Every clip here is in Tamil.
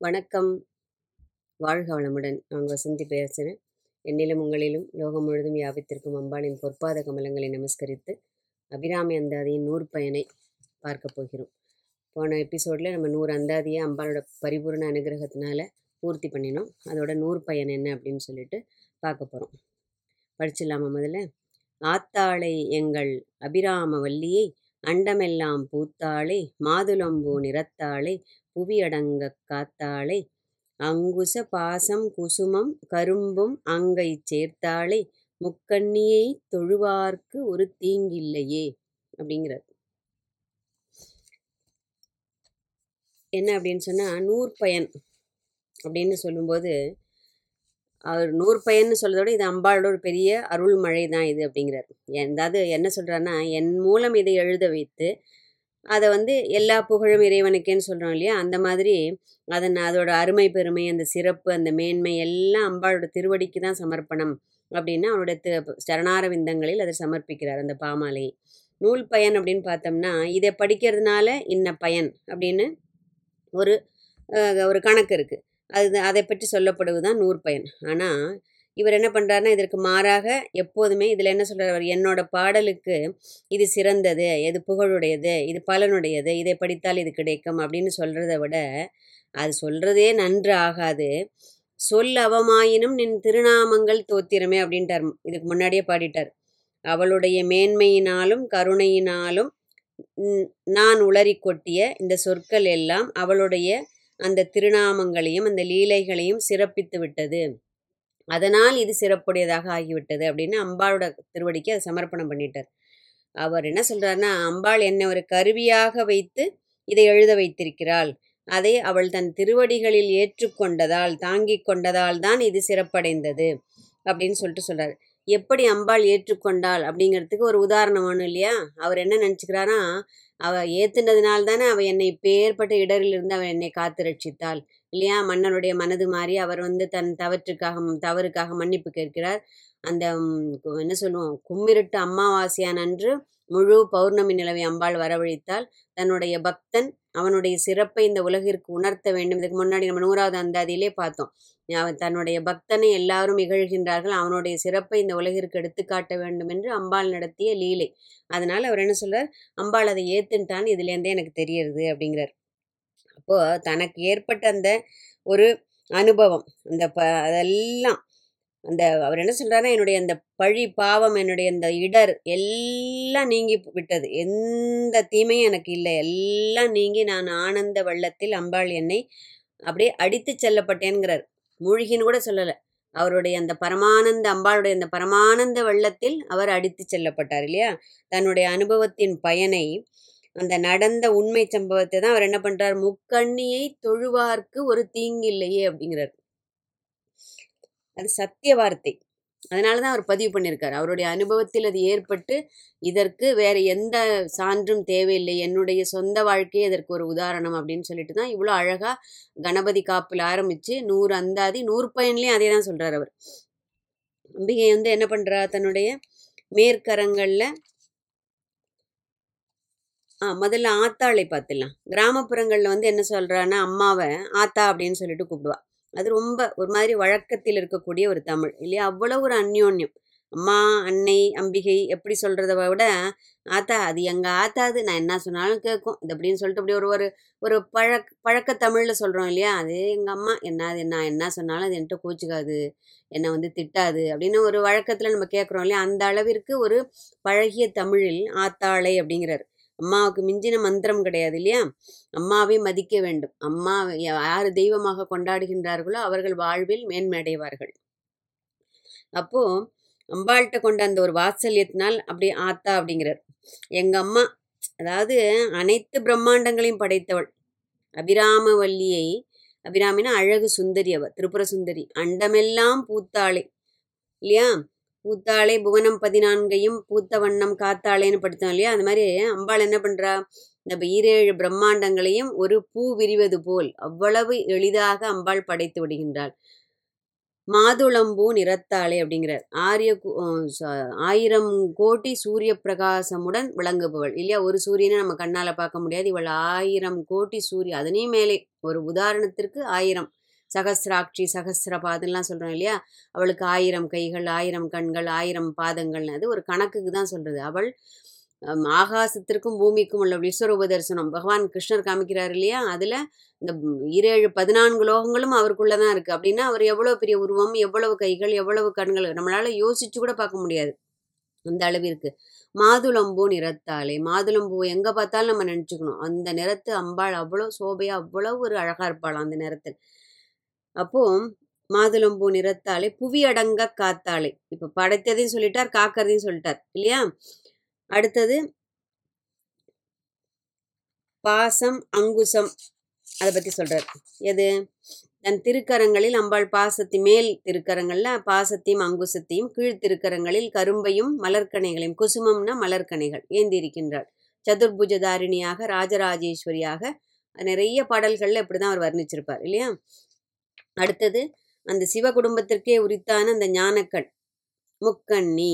வணக்கம். வாழ்க வளமுடன். நான் வசந்தி பேசுகிறேன் என்னிலும் உங்களிலும் லோகம் முழுதும் யாபித்திருக்கும் அம்பாளின் பொற்பாத கமலங்களை நமஸ்கரித்து அபிராமி அந்தாதியின் நூறு பயனை பார்க்க போகிறோம். போன எபிசோடில் நம்ம நூறு அந்தாதியை அம்பாளோட பரிபூர்ண அனுகிரகத்தினால பூர்த்தி பண்ணினோம். அதோட நூறு பயன் என்ன அப்படின்னு சொல்லிட்டு பார்க்க போகிறோம் படிச்சிடலாமா முதல்ல? ஆத்தாளை எங்கள் அபிராம வல்லியை அண்டமெல்லாம் பூத்தாளை மாதுளம்பூ நிறத்தாளை புவியடங்கக் காத்தாளை அங்குச பாசம் குசுமம் கரும்பும் அங்கை சேர்த்தாளை முக்கண்ணியை தொழுவார்க்கு ஒரு தீங்கில்லையே அப்படிங்கிறார். என்ன அப்படின்னு சொன்னால் நூற்பயன் அப்படின்னு சொல்லும்போது அவர் நூறு நூற்பயன்னு சொல்கிறதோட இது அம்பாளோட ஒரு பெரிய அருள்மழை தான் இது அப்படிங்கிறார். எந்தாவது என்ன சொல்கிறாருன்னா என் மூலம் இதை எழுத வைத்து அதை வந்து எல்லா புகழும் இறைவனுக்கேன்னு சொல்கிறோம் இல்லையா? அந்த மாதிரி அதன் அதோட அருமை பெருமை அந்த சிறப்பு அந்த மேன்மை எல்லாம் அம்பாளோட திருவடிக்கு தான் சமர்ப்பணம். அப்படின்னு அவரோட தி சரணாரவிந்தங்களில் அதை சமர்ப்பிக்கிறார் அந்த பாமாலையை. நூல் பயன் அப்படின்னு பார்த்தோம்னா இதை படிக்கிறதுனால இன்ன பயன் அப்படின்னு ஒரு ஒரு கணக்கு இருக்குது அது அதை பற்றி சொல்லப்படுவது தான் நூற்பயன் ஆனால் இவர் என்ன பண்ணுறாருன்னா இதற்கு மாறாக எப்போதுமே இதில் என்ன சொல்கிறார் என்னோட பாடலுக்கு இது சிறந்தது இது புகழுடையது இது பலனுடையது இதை படித்தால் இது கிடைக்கும் அப்படின்னு சொல்கிறத விட அது சொல்கிறதே நன்று ஆகாது. சொல் அவமாயினும் நின் திருநாமங்கள் தோத்திரமே அப்படின்ட்டார். இதுக்கு முன்னாடியே பாடிட்டார். அவளுடைய மேன்மையினாலும் கருணையினாலும் நான் உளறி கொட்டிய இந்த சொற்கள் எல்லாம் அவளுடைய அந்த திருநாமங்களையும் அந்த லீலைகளையும் சிறப்பித்து விட்டது. அதனால் இது சிறப்புடையதாக ஆகிவிட்டது அப்படின்னு அம்பாளோட திருவடிக்கு அதை சமர்ப்பணம் பண்ணிட்டார். அவர் என்ன சொல்றாருன்னா அம்பாள் என்னை ஒரு கருவியாக வைத்து இதை எழுத வைத்திருக்கிறாள். அதை அவள் தன் திருவடிகளில் ஏற்றுக்கொண்டதால் தாங்கிக் கொண்டதால் தான் இது சிறப்படைந்தது அப்படின்னு சொல்லிட்டு சொல்றாரு. எப்படி அம்பாள் ஏற்றுக்கொண்டாள் அப்படிங்கிறதுக்கு ஒரு உதாரணம் வேணும் இல்லையா? அவர் என்ன நினச்சிக்கிறாரா அவள் ஏத்துனதுனால தானே அவள் என்னை பேர்பட்ட இடரிலிருந்து அவள் என்னை காத்து ரட்சித்தாள். இல்லையா? மன்னனுடைய மனது மாறி அவர் வந்து தன் தவற்றுக்காக தவறுக்காக மன்னிப்பு கேட்கிறார். அந்த என்ன சொல்லுவோம்? கும்மிருட்டு அமாவாசையான் அன்று முழு பௌர்ணமி நிலவை அம்பாள் வரவழைத்தால் தன்னுடைய பக்தன் அவனுடைய சிறப்பை இந்த உலகிற்கு உணர்த்த வேண்டும். இதுக்கு முன்னாடி நம்ம நூறாவது அந்தாதியிலே பார்த்தோம். தன்னுடைய பக்தனை எல்லாரும் இகழ்கின்றார்கள். அவனுடைய சிறப்பை இந்த உலகிற்கு எடுத்துக்காட்ட வேண்டும் என்று அம்பாள் நடத்திய லீலை. அதனால அவர் என்ன சொல்றார்? அம்பாள் அதை ஏத்துன்ட்டான்னு இதுலேருந்தே எனக்கு தெரியறது அப்படிங்கிறார். அப்போ தனக்கு ஏற்பட்ட அந்த ஒரு அனுபவம் அந்த ப அதெல்லாம் அந்த அவர் என்ன சொல்றாருன்னா என்னுடைய அந்த பழி பாவம் என்னுடைய அந்த இடர் எல்லாம் நீங்கி விட்டது. எந்த தீமையும் எனக்கு இல்லை. எல்லாம் நீங்கி நான் ஆனந்த வெள்ளத்தில் அம்பாள் என்னை அப்படியே அடித்து செல்லப்பட்டேன்கிறார். மூழ்கின்னு கூட சொல்லலை. அவருடைய அந்த பரமானந்த அம்பாளுடைய அந்த பரமானந்த வெள்ளத்தில் அவர் அடித்து செல்லப்பட்டார் இல்லையா? தன்னுடைய அனுபவத்தின் பயனை அந்த நடந்த உண்மை சம்பவத்தை தான் அவர் என்ன பண்றார்? முக்கண்ணியை தொழுவார்க்கு ஒரு தீங்கில்லையே அப்படிங்கிறார். அது சத்திய வார்த்தை. அதனால தான் அவர் பதிவு பண்ணியிருக்கார். அவருடைய அனுபவத்தில் அது ஏற்பட்டு இதற்கு வேறு எந்த சான்றும் தேவையில்லை. என்னுடைய சொந்த வாழ்க்கையே இதற்கு ஒரு உதாரணம் அப்படின்னு சொல்லிட்டு தான் இவ்வளோ அழகாக கணபதி காப்பில் ஆரம்பித்து நூறு அந்தாதி நூறு பயன்லேயும் அதே தான் சொல்கிறார் அவர். அம்பிகை வந்து என்ன பண்ணுறா தன்னுடைய மேற்கரங்களில் ஆ முதல்ல ஆத்தாளை பார்த்துடலாம். கிராமப்புறங்களில் வந்து என்ன சொல்கிறான்னா அம்மாவை ஆத்தா அப்படின்னு சொல்லிட்டு கூப்பிடுவா. அது ரொம்ப ஒரு மாதிரி வழக்கத்தில் இருக்கக்கூடிய ஒரு தமிழ் இல்லையா? அவ்வளோ ஒரு அந்யோன்யம். அம்மா அன்னை அம்பிகை எப்படி சொல்கிறத விட ஆத்தா அது எங்கள் ஆத்தாது நான் என்ன சொன்னாலும் கேட்கும் இது அப்படின்னு சொல்லிட்டு அப்படி ஒரு ஒரு ஒரு பழக்க பழக்க சொல்கிறோம் இல்லையா? அது எங்கள் அம்மா என்ன அது நான் என்ன சொன்னாலும் அது என்கிட்ட கோச்சிக்காது என்னை வந்து திட்டாது. அப்படின்னு ஒரு வழக்கத்தில் நம்ம கேட்குறோம் இல்லையா? அந்த அளவிற்கு ஒரு பழகிய தமிழில் ஆத்தாளை அப்படிங்கிறார். அம்மாவுக்கு மிஞ்சின மந்திரம் கிடையாது இல்லையா? அம்மாவை மதிக்க வேண்டும். அம்மா யார் தெய்வமாக கொண்டாடுகின்றார்களோ அவர்கள் வாழ்வில் மேன்மையடைவார்கள். அப்போ அம்பாள்கிட்ட கொண்ட அந்த ஒரு வாத்சல்யத்தினால் அப்படி ஆத்தா அப்படிங்கிறார். எங்க அம்மா அதாவது அனைத்து பிரம்மாண்டங்களையும் படைத்தவள். அபிராமவல்லியை அபிராமினா அழகு சுந்தரி அவ திரிபுர சுந்தரி அண்டமெல்லாம் பூத்தாளே இல்லையா? பூத்தாளை புவனம் பதினான்கையும் பூத்த வண்ணம் காத்தாளேன்னு படித்தோம் இல்லையா? அந்த மாதிரி அம்பாள் என்ன பண்றா? இந்த ஈரேழு பிரம்மாண்டங்களையும் ஒரு பூ விரிவது போல் அவ்வளவு எளிதாக அம்பாள் படைத்து விடுகின்றாள். மாதுளம்பூ நிறத்தாளே அப்படிங்கிறார். ஆரிய ஆயிரம் கோடி சூரிய பிரகாசமுடன் விளங்குபவள். இல்லையா? ஒரு சூரியனை நம்ம கண்ணால பார்க்க முடியாது. இவள் ஆயிரம் கோடி சூரிய அதனையும் மேலே. ஒரு உதாரணத்திற்கு ஆயிரம். சகசிராட்சி சகசிரபாதம்லாம் சொல்றோம் இல்லையா? அவளுக்கு ஆயிரம் கைகள் ஆயிரம் கண்கள் ஆயிரம் பாதங்கள்னு அது ஒரு கணக்குக்கு தான் சொல்றது. அவள் ஆகாசத்திற்கும் பூமிக்கும் உள்ள விஸ்வரூப தரிசனம் பகவான் கிருஷ்ணர் காமிக்கிறார் இல்லையா? அதுல இந்த இரேழு பதினான்கு லோகங்களும் அவருக்குள்ளே தான் இருக்கு. அப்படின்னா அவர் எவ்வளவு பெரிய உருவம் எவ்வளவு கைகள் எவ்வளவு கண்கள் நம்மளால யோசிச்சு கூட பார்க்க முடியாது. அந்த அளவிற்கு. மாதுளம்பூ நிறத்தாலே மாதுளம்பூ எங்க பார்த்தாலும் நம்ம நினச்சிக்கணும். அந்த நிறத்து அம்பாள் அவ்வளோ சோபையா அவ்வளவு ஒரு அழகா இருப்பாள் அந்த நிறத்தில். அப்போ மாதுளம்பூ நிறத்தாலே புவி அடங்க காத்தாலே. இப்ப படைத்ததையும் சொல்லிட்டார் காக்கிறதையும் சொல்லிட்டார் இல்லையா? அடுத்தது பாசம் அங்குசம் அதை பத்தி சொல்றார். எது? தன் திருக்கரங்களில் அம்பாள் பாசத்தி மேல் திருக்கரங்களில் பாசத்தையும் அங்குசத்தையும் கீழ் திருக்கரங்களில் கரும்பையும் மலர்க்கணைகளையும் குசுமம்னா மலர்க்கணைகள் ஏந்தி இருக்கின்றாள் சதுர்புஜதாரிணியாக ராஜராஜேஸ்வரியாக நிறைய பாடல்கள்ல இப்படிதான் அவர் வர்ணிச்சிருப்பார் இல்லையா? அடுத்தது அந்த சிவ குடும்பத்திற்கே உரித்தான அந்த ஞானக்கண் முக்கண்ணி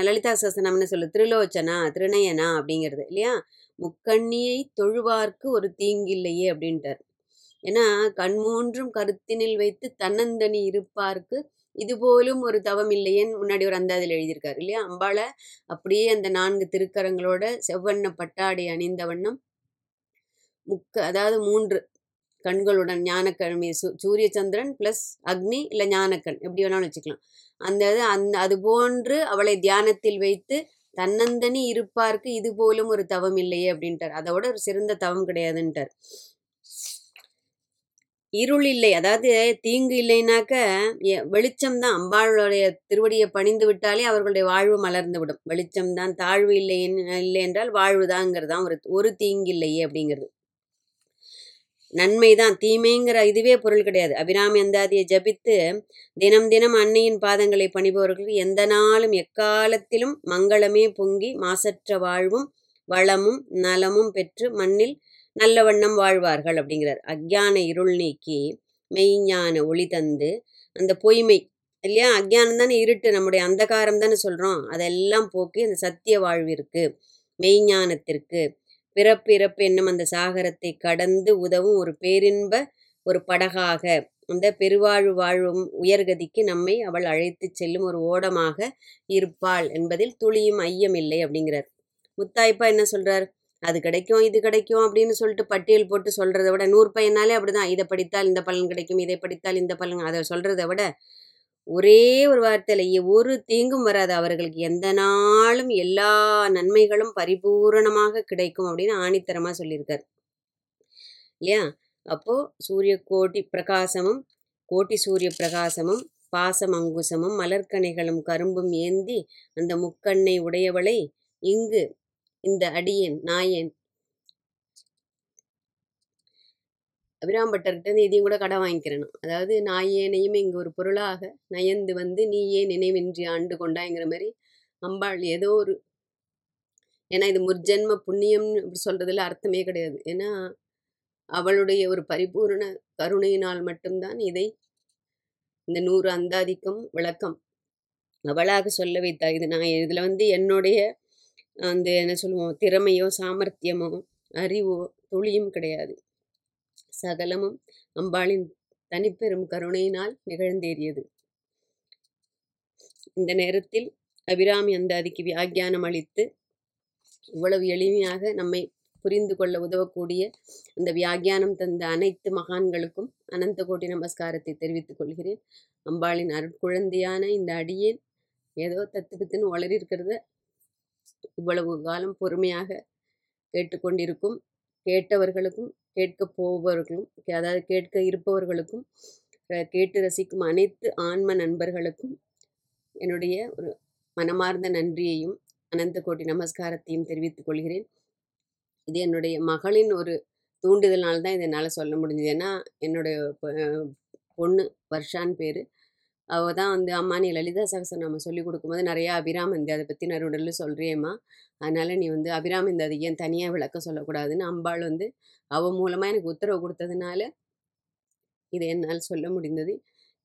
லலிதா சசனம்னு சொல்லு திருலோச்சனா திருநயனா அப்படிங்கிறது இல்லையா? முக்கண்ணியை தொழுவார்க்கு ஒரு தீங்கில்லையே அப்படின்ட்டார். ஏன்னா கண்மூன்றும் கருத்தினில் வைத்து தன்னந்தனி இருப்பார்க்கு இது போலும் ஒரு தவம் இல்லையேன்னு முன்னாடி ஒரு அந்தாதில் எழுதியிருக்காரு இல்லையா? அம்பாளை அப்படியே அந்த நான்கு திருக்கரங்களோட செவ்வண்ண பட்டாடை அணிந்த வண்ணம் முக்க அதாவது மூன்று கண்களுடன் ஞானக்கிழமை சூ- சூரிய சந்திரன் ப்ளஸ் அக்னி இல்லை ஞானக்கண் எப்படி வேணாலும் வச்சுக்கலாம். அந்த இது அந்த அது போன்று அவளை தியானத்தில் வைத்து தன்னந்தனி இருப்பார்க்கு இது போலும் ஒரு தவம் இல்லையே அப்படின்ட்டார். அதோட ஒரு சிறந்த தவம் கிடையாதுன்ட்டார். இருள் இல்லை அதாவது தீங்கு இல்லைனாக்க எ- வெளிச்சம்தான் அம்பாளுடைய திருவடியை பணிந்து விட்டாலே அவர்களுடைய வாழ்வு மலர்ந்து விடும். வெளிச்சம்தான் தாழ்வு இல்லை இல்லை என்றால் வாழ்வுதாங்கிறது தான் ஒரு ஒரு தீங்கு இல்லையே அப்படிங்கிறது. நன்மைதான் தீமைங்கிற இதுவே பொருள் கிடையாது. அபிராமி அந்தாதியை ஜபித்து தினம் தினம் அன்னையின் பாதங்களை பணிபவர்களுக்கு எந்த நாளும் எக்காலத்திலும் மங்களமே பொங்கி மாசற்ற வாழ்வும் வளமும் நலமும் பெற்று மண்ணில் நல்ல வண்ணம் வாழ்வார்கள் அப்படிங்கிறார். அக்ஞான இருள் நீக்கி மெய்ஞான ஒளி தந்து அந்த பொய்மை இல்லையா? அக்ஞானம் தானே இருட்டு. நம்முடைய அந்தகாரம் தானே சொல்கிறோம் அதெல்லாம் போக்கி அந்த சத்திய வாழ்விற்கு மெய்ஞானத்திற்கு பிறப்பிறப்பு என்னும் அந்த சாகரத்தை கடந்து உதவும் ஒரு பேரின்ப ஒரு படகாக. அந்த பெருவாழ்வு வாழும் உயர்கதிக்கு நம்மை அவள் அழைத்து செல்லும் ஒரு ஓடமாக இருப்பாள் என்பதில் துளியும் ஐயமில்லை அப்படிங்கிறார். முத்தாய்ப்பா என்ன சொல்றார்? அது கிடைக்கும் இது கிடைக்கும் அப்படின்னு சொல்லிட்டு பட்டியல் போட்டு சொல்றதை விட நூறு பையனாலே அப்படிதான். இதை படித்தால் இந்த பலன் கிடைக்கும் இதை படித்தால் இந்த பலன். அதை சொல்றதை விட ஒரே ஒரு வார்த்தையிலேயே ஒரு தீங்கும் வராது. அவர்களுக்கு எந்த நாளும் எல்லா நன்மைகளும் பரிபூரணமாக கிடைக்கும் அப்படின்னு ஆணித்தரமா சொல்லியிருக்கார். இல்லையா? அப்போ சூரிய கோட்டி பிரகாசமும் கோட்டி சூரிய பிரகாசமும் பாசம் அங்குசமும் மலர்கனைகளும் கரும்பும் ஏந்தி அந்த முக்கண்ணை உடையவளை இங்கு இந்த அடியேன் நாயேன் அபிராம்பட்டர்கிட்ட இருந்து இதையும் கூட கடன் வாங்கிக்கிறேன். நான். ஏனையும் இங்கே ஒரு பொருளாக நயந்து வந்து நீ ஏன் நினைவின்றி ஆண்டு கொண்டாங்கிற மாதிரி அம்பாள் ஏதோ ஒரு ஏன்னா இது முர்ஜென்ம புண்ணியம்னு இப்படி சொல்கிறதுல அர்த்தமே கிடையாது. ஏன்னா அவளுடைய ஒரு பரிபூரண கருணையினால் மட்டும்தான் இதை இந்த நூறு அந்தாதிக்கும் விளக்கம் அவளாக சொல்ல வைத்தாள் இது நான் இதில் வந்து என்னுடைய அந்த என்ன சொல்லுவோம் திறமையோ சாமர்த்தியமோ அறிவோ துளியும் கிடையாது. சகலமும் அம்பாளின் தனிப்பெரும் கருணையினால் நிகழ்ந்தேறியது. இந்த நேரத்தில் அபிராமி அந்தாதிக்கு வியாக்கியானம் அளித்து இவ்வளவு எளிமையாக நம்மை புரிந்து கொள்ள உதவக்கூடிய அந்த வியாக்கியானம் தந்த அனைத்து மகான்களுக்கும் அனந்த கோடி நமஸ்காரத்தை தெரிவித்துக் கொள்கிறேன். அம்பாளின் அருட்குழந்தையான இந்த அடியேன் ஏதோ தத்துவத்தின் வளரிருக்கிறத. இருக்கிறத இவ்வளவு காலம் பொறுமையாக கேட்டுக்கொண்டிருக்கும் கேட்டவர்களுக்கும் கேட்க போபவர்களும் அதாவது கேட்க இருப்பவர்களுக்கும் கேட்டு ரசிக்கும் அனைத்து ஆன்ம நண்பர்களுக்கும் என்னுடைய ஒரு மனமார்ந்த நன்றியையும் அனந்த கோடி நமஸ்காரத்தையும் தெரிவித்துக் கொள்கிறேன். இது என்னுடைய மகளின் ஒரு தூண்டுதலால் தான் இதை என்னால் சொல்ல முடிஞ்சது. ஏன்னா என்னுடைய பொண்ணு வர்ஷான் பேர். அவள் தான் வந்து அம்மா நீ லலிதா நம்ம சொல்லி கொடுக்கும்போது நிறையா அபிராமந்தி அதை பற்றி நறுடல் சொல்கிறியம்மா அதனால் நீ வந்து அபிராமந்தி அதை ஏன் தனியாக விளக்க சொல்லக்கூடாதுன்னு அம்பாள் வந்து அவள் மூலமாக எனக்கு உத்தரவு கொடுத்ததுனால இதை என்னால் சொல்ல முடிந்தது.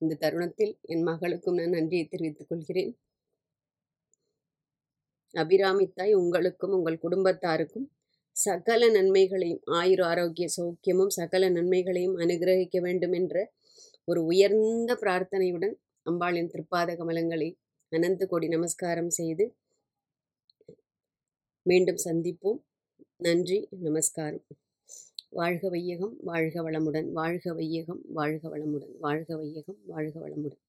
இந்த தருணத்தில் என் மகளுக்கும் நான் நன்றியை தெரிவித்துக் கொள்கிறேன். அபிராமித்தாய் உங்களுக்கும் உங்கள் குடும்பத்தாருக்கும் சகல நன்மைகளையும் ஆயுர் ஆரோக்கிய சௌக்கியமும் சகல நன்மைகளையும் அனுகிரகிக்க வேண்டும் என்ற ஒரு உயர்ந்த பிரார்த்தனையுடன் அம்பாளின் திருப்பாத கமலங்களை அனந்த கோடி நமஸ்காரம் செய்து மீண்டும் சந்திப்போம். நன்றி நமஸ்காரம். வாழ்க வையகம் வாழ்க வளமுடன் வாழ்க வையகம் வாழ்க வளமுடன் வாழ்க வையகம் வாழ்க வளமுடன்.